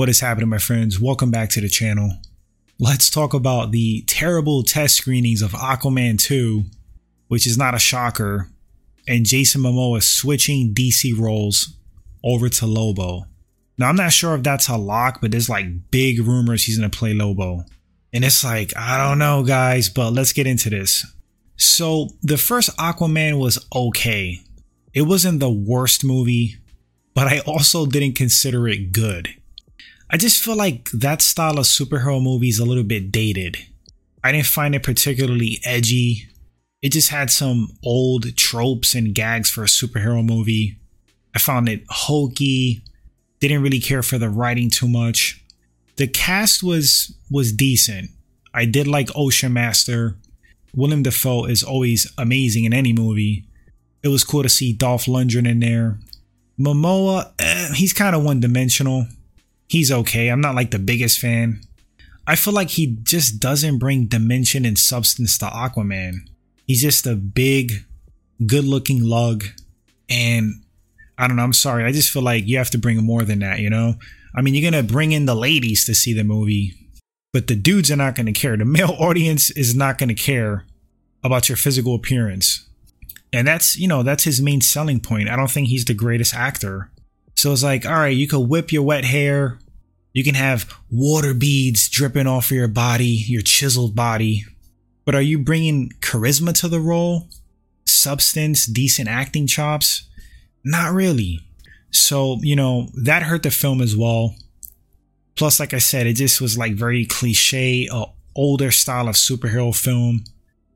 What is happening, my friends? Welcome back to the channel. Let's talk about the terrible test screenings of Aquaman 2, which is not a shocker, and Jason Momoa switching DC roles over to Lobo. Now, I'm not sure if that's a lock, but there's like big rumors he's going to play Lobo. And it's like, I don't know, guys, but let's get into this. So, the first Aquaman was okay. It wasn't the worst movie, but I also didn't consider it good. I just feel like that style of superhero movie is a little bit dated. I didn't find it particularly edgy. It just had some old tropes and gags for a superhero movie. I found it hokey. Didn't really care for the writing too much. The cast was was decent. I did like Ocean Master. Willem Dafoe is always amazing in any movie. It was cool to see Dolph Lundgren in there. Momoa, eh, he's kind of one dimensional he's okay. I'm not like the biggest fan. I feel like he just doesn't bring dimension and substance to Aquaman. He's just a big, good looking lug. And I don't know, I'm sorry. I just feel like you have to bring more than that, you know? I mean, you're going to bring in the ladies to see the movie, but the dudes are not going to care. The male audience is not going to care about your physical appearance. And that's, you know, that's his main selling point. I don't think he's the greatest actor. So it's like, all right, you can whip your wet hair. You can have water beads dripping off of your body, your chiseled body. But are you bringing charisma to the role? Substance, decent acting chops? Not really. So, you know, that hurt the film as well. Plus, like I said, it just was like very cliche, older style of superhero film.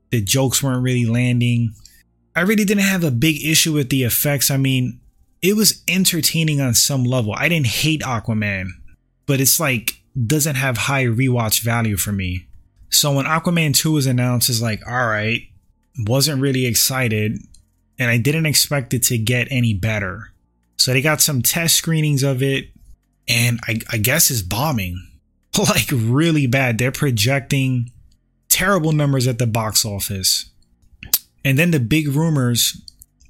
The jokes weren't really landing. I really didn't have a big issue with the effects. I mean, it was entertaining on some level. I didn't hate Aquaman, but it's like doesn't have high rewatch value for me. So when Aquaman 2 was announced, it's like, all right, wasn't really excited, and I didn't expect it to get any better. So they got some test screenings of it, and I, I guess it's bombing. like really bad. They're projecting terrible numbers at the box office. And then the big rumors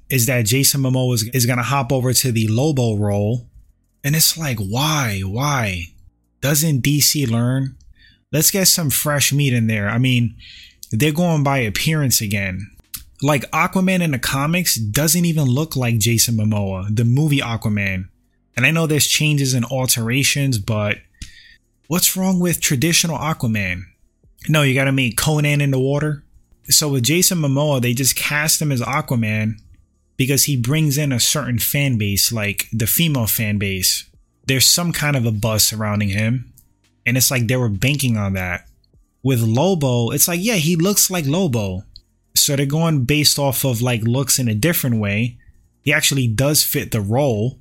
is that Jason Momoa is, is going to hop over to the Lobo role. And it's like, why? Why? Doesn't DC learn? Let's get some fresh meat in there. I mean, they're going by appearance again. Like Aquaman in the comics doesn't even look like Jason Momoa, the movie Aquaman. And I know there's changes and alterations, but what's wrong with traditional Aquaman? No, you gotta make Conan in the water. So with Jason Momoa, they just cast him as Aquaman because he brings in a certain fan base, like the female fan base. There's some kind of a buzz surrounding him, and it's like they were banking on that. With Lobo, it's like, yeah, he looks like Lobo. So they're going based off of like looks in a different way. He actually does fit the role.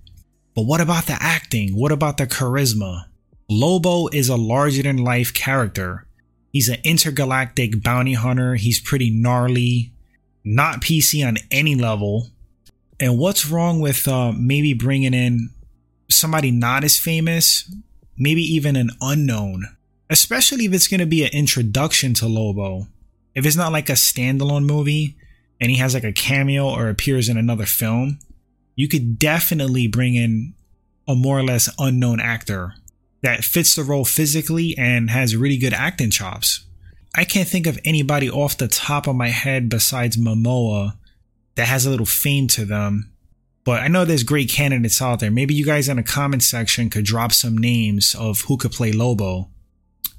But what about the acting? What about the charisma? Lobo is a larger than life character. He's an intergalactic bounty hunter. He's pretty gnarly, not PC on any level. And what's wrong with uh, maybe bringing in somebody not as famous, maybe even an unknown, especially if it's going to be an introduction to Lobo. If it's not like a standalone movie and he has like a cameo or appears in another film, you could definitely bring in a more or less unknown actor that fits the role physically and has really good acting chops. I can't think of anybody off the top of my head besides Momoa that has a little fame to them. But I know there's great candidates out there. Maybe you guys in the comment section could drop some names of who could play Lobo.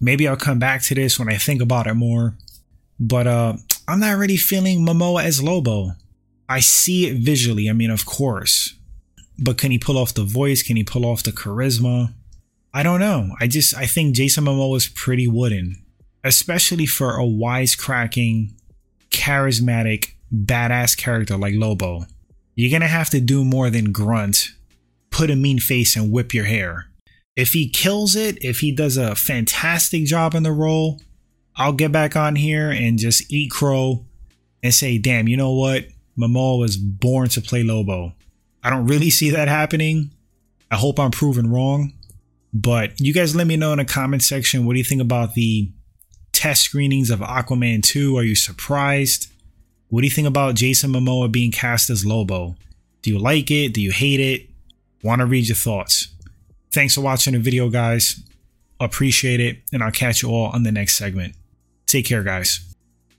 Maybe I'll come back to this when I think about it more. But uh I'm not really feeling Momoa as Lobo. I see it visually, I mean, of course. But can he pull off the voice? Can he pull off the charisma? I don't know. I just I think Jason Momoa is pretty wooden, especially for a wisecracking, charismatic badass character like Lobo, you're gonna have to do more than grunt, put a mean face, and whip your hair. If he kills it, if he does a fantastic job in the role, I'll get back on here and just eat crow and say, damn, you know what? Momoa was born to play Lobo. I don't really see that happening. I hope I'm proven wrong. But you guys let me know in the comment section what do you think about the test screenings of Aquaman 2? Are you surprised? What do you think about Jason Momoa being cast as Lobo? Do you like it? Do you hate it? Want to read your thoughts. Thanks for watching the video, guys. Appreciate it, and I'll catch you all on the next segment. Take care, guys.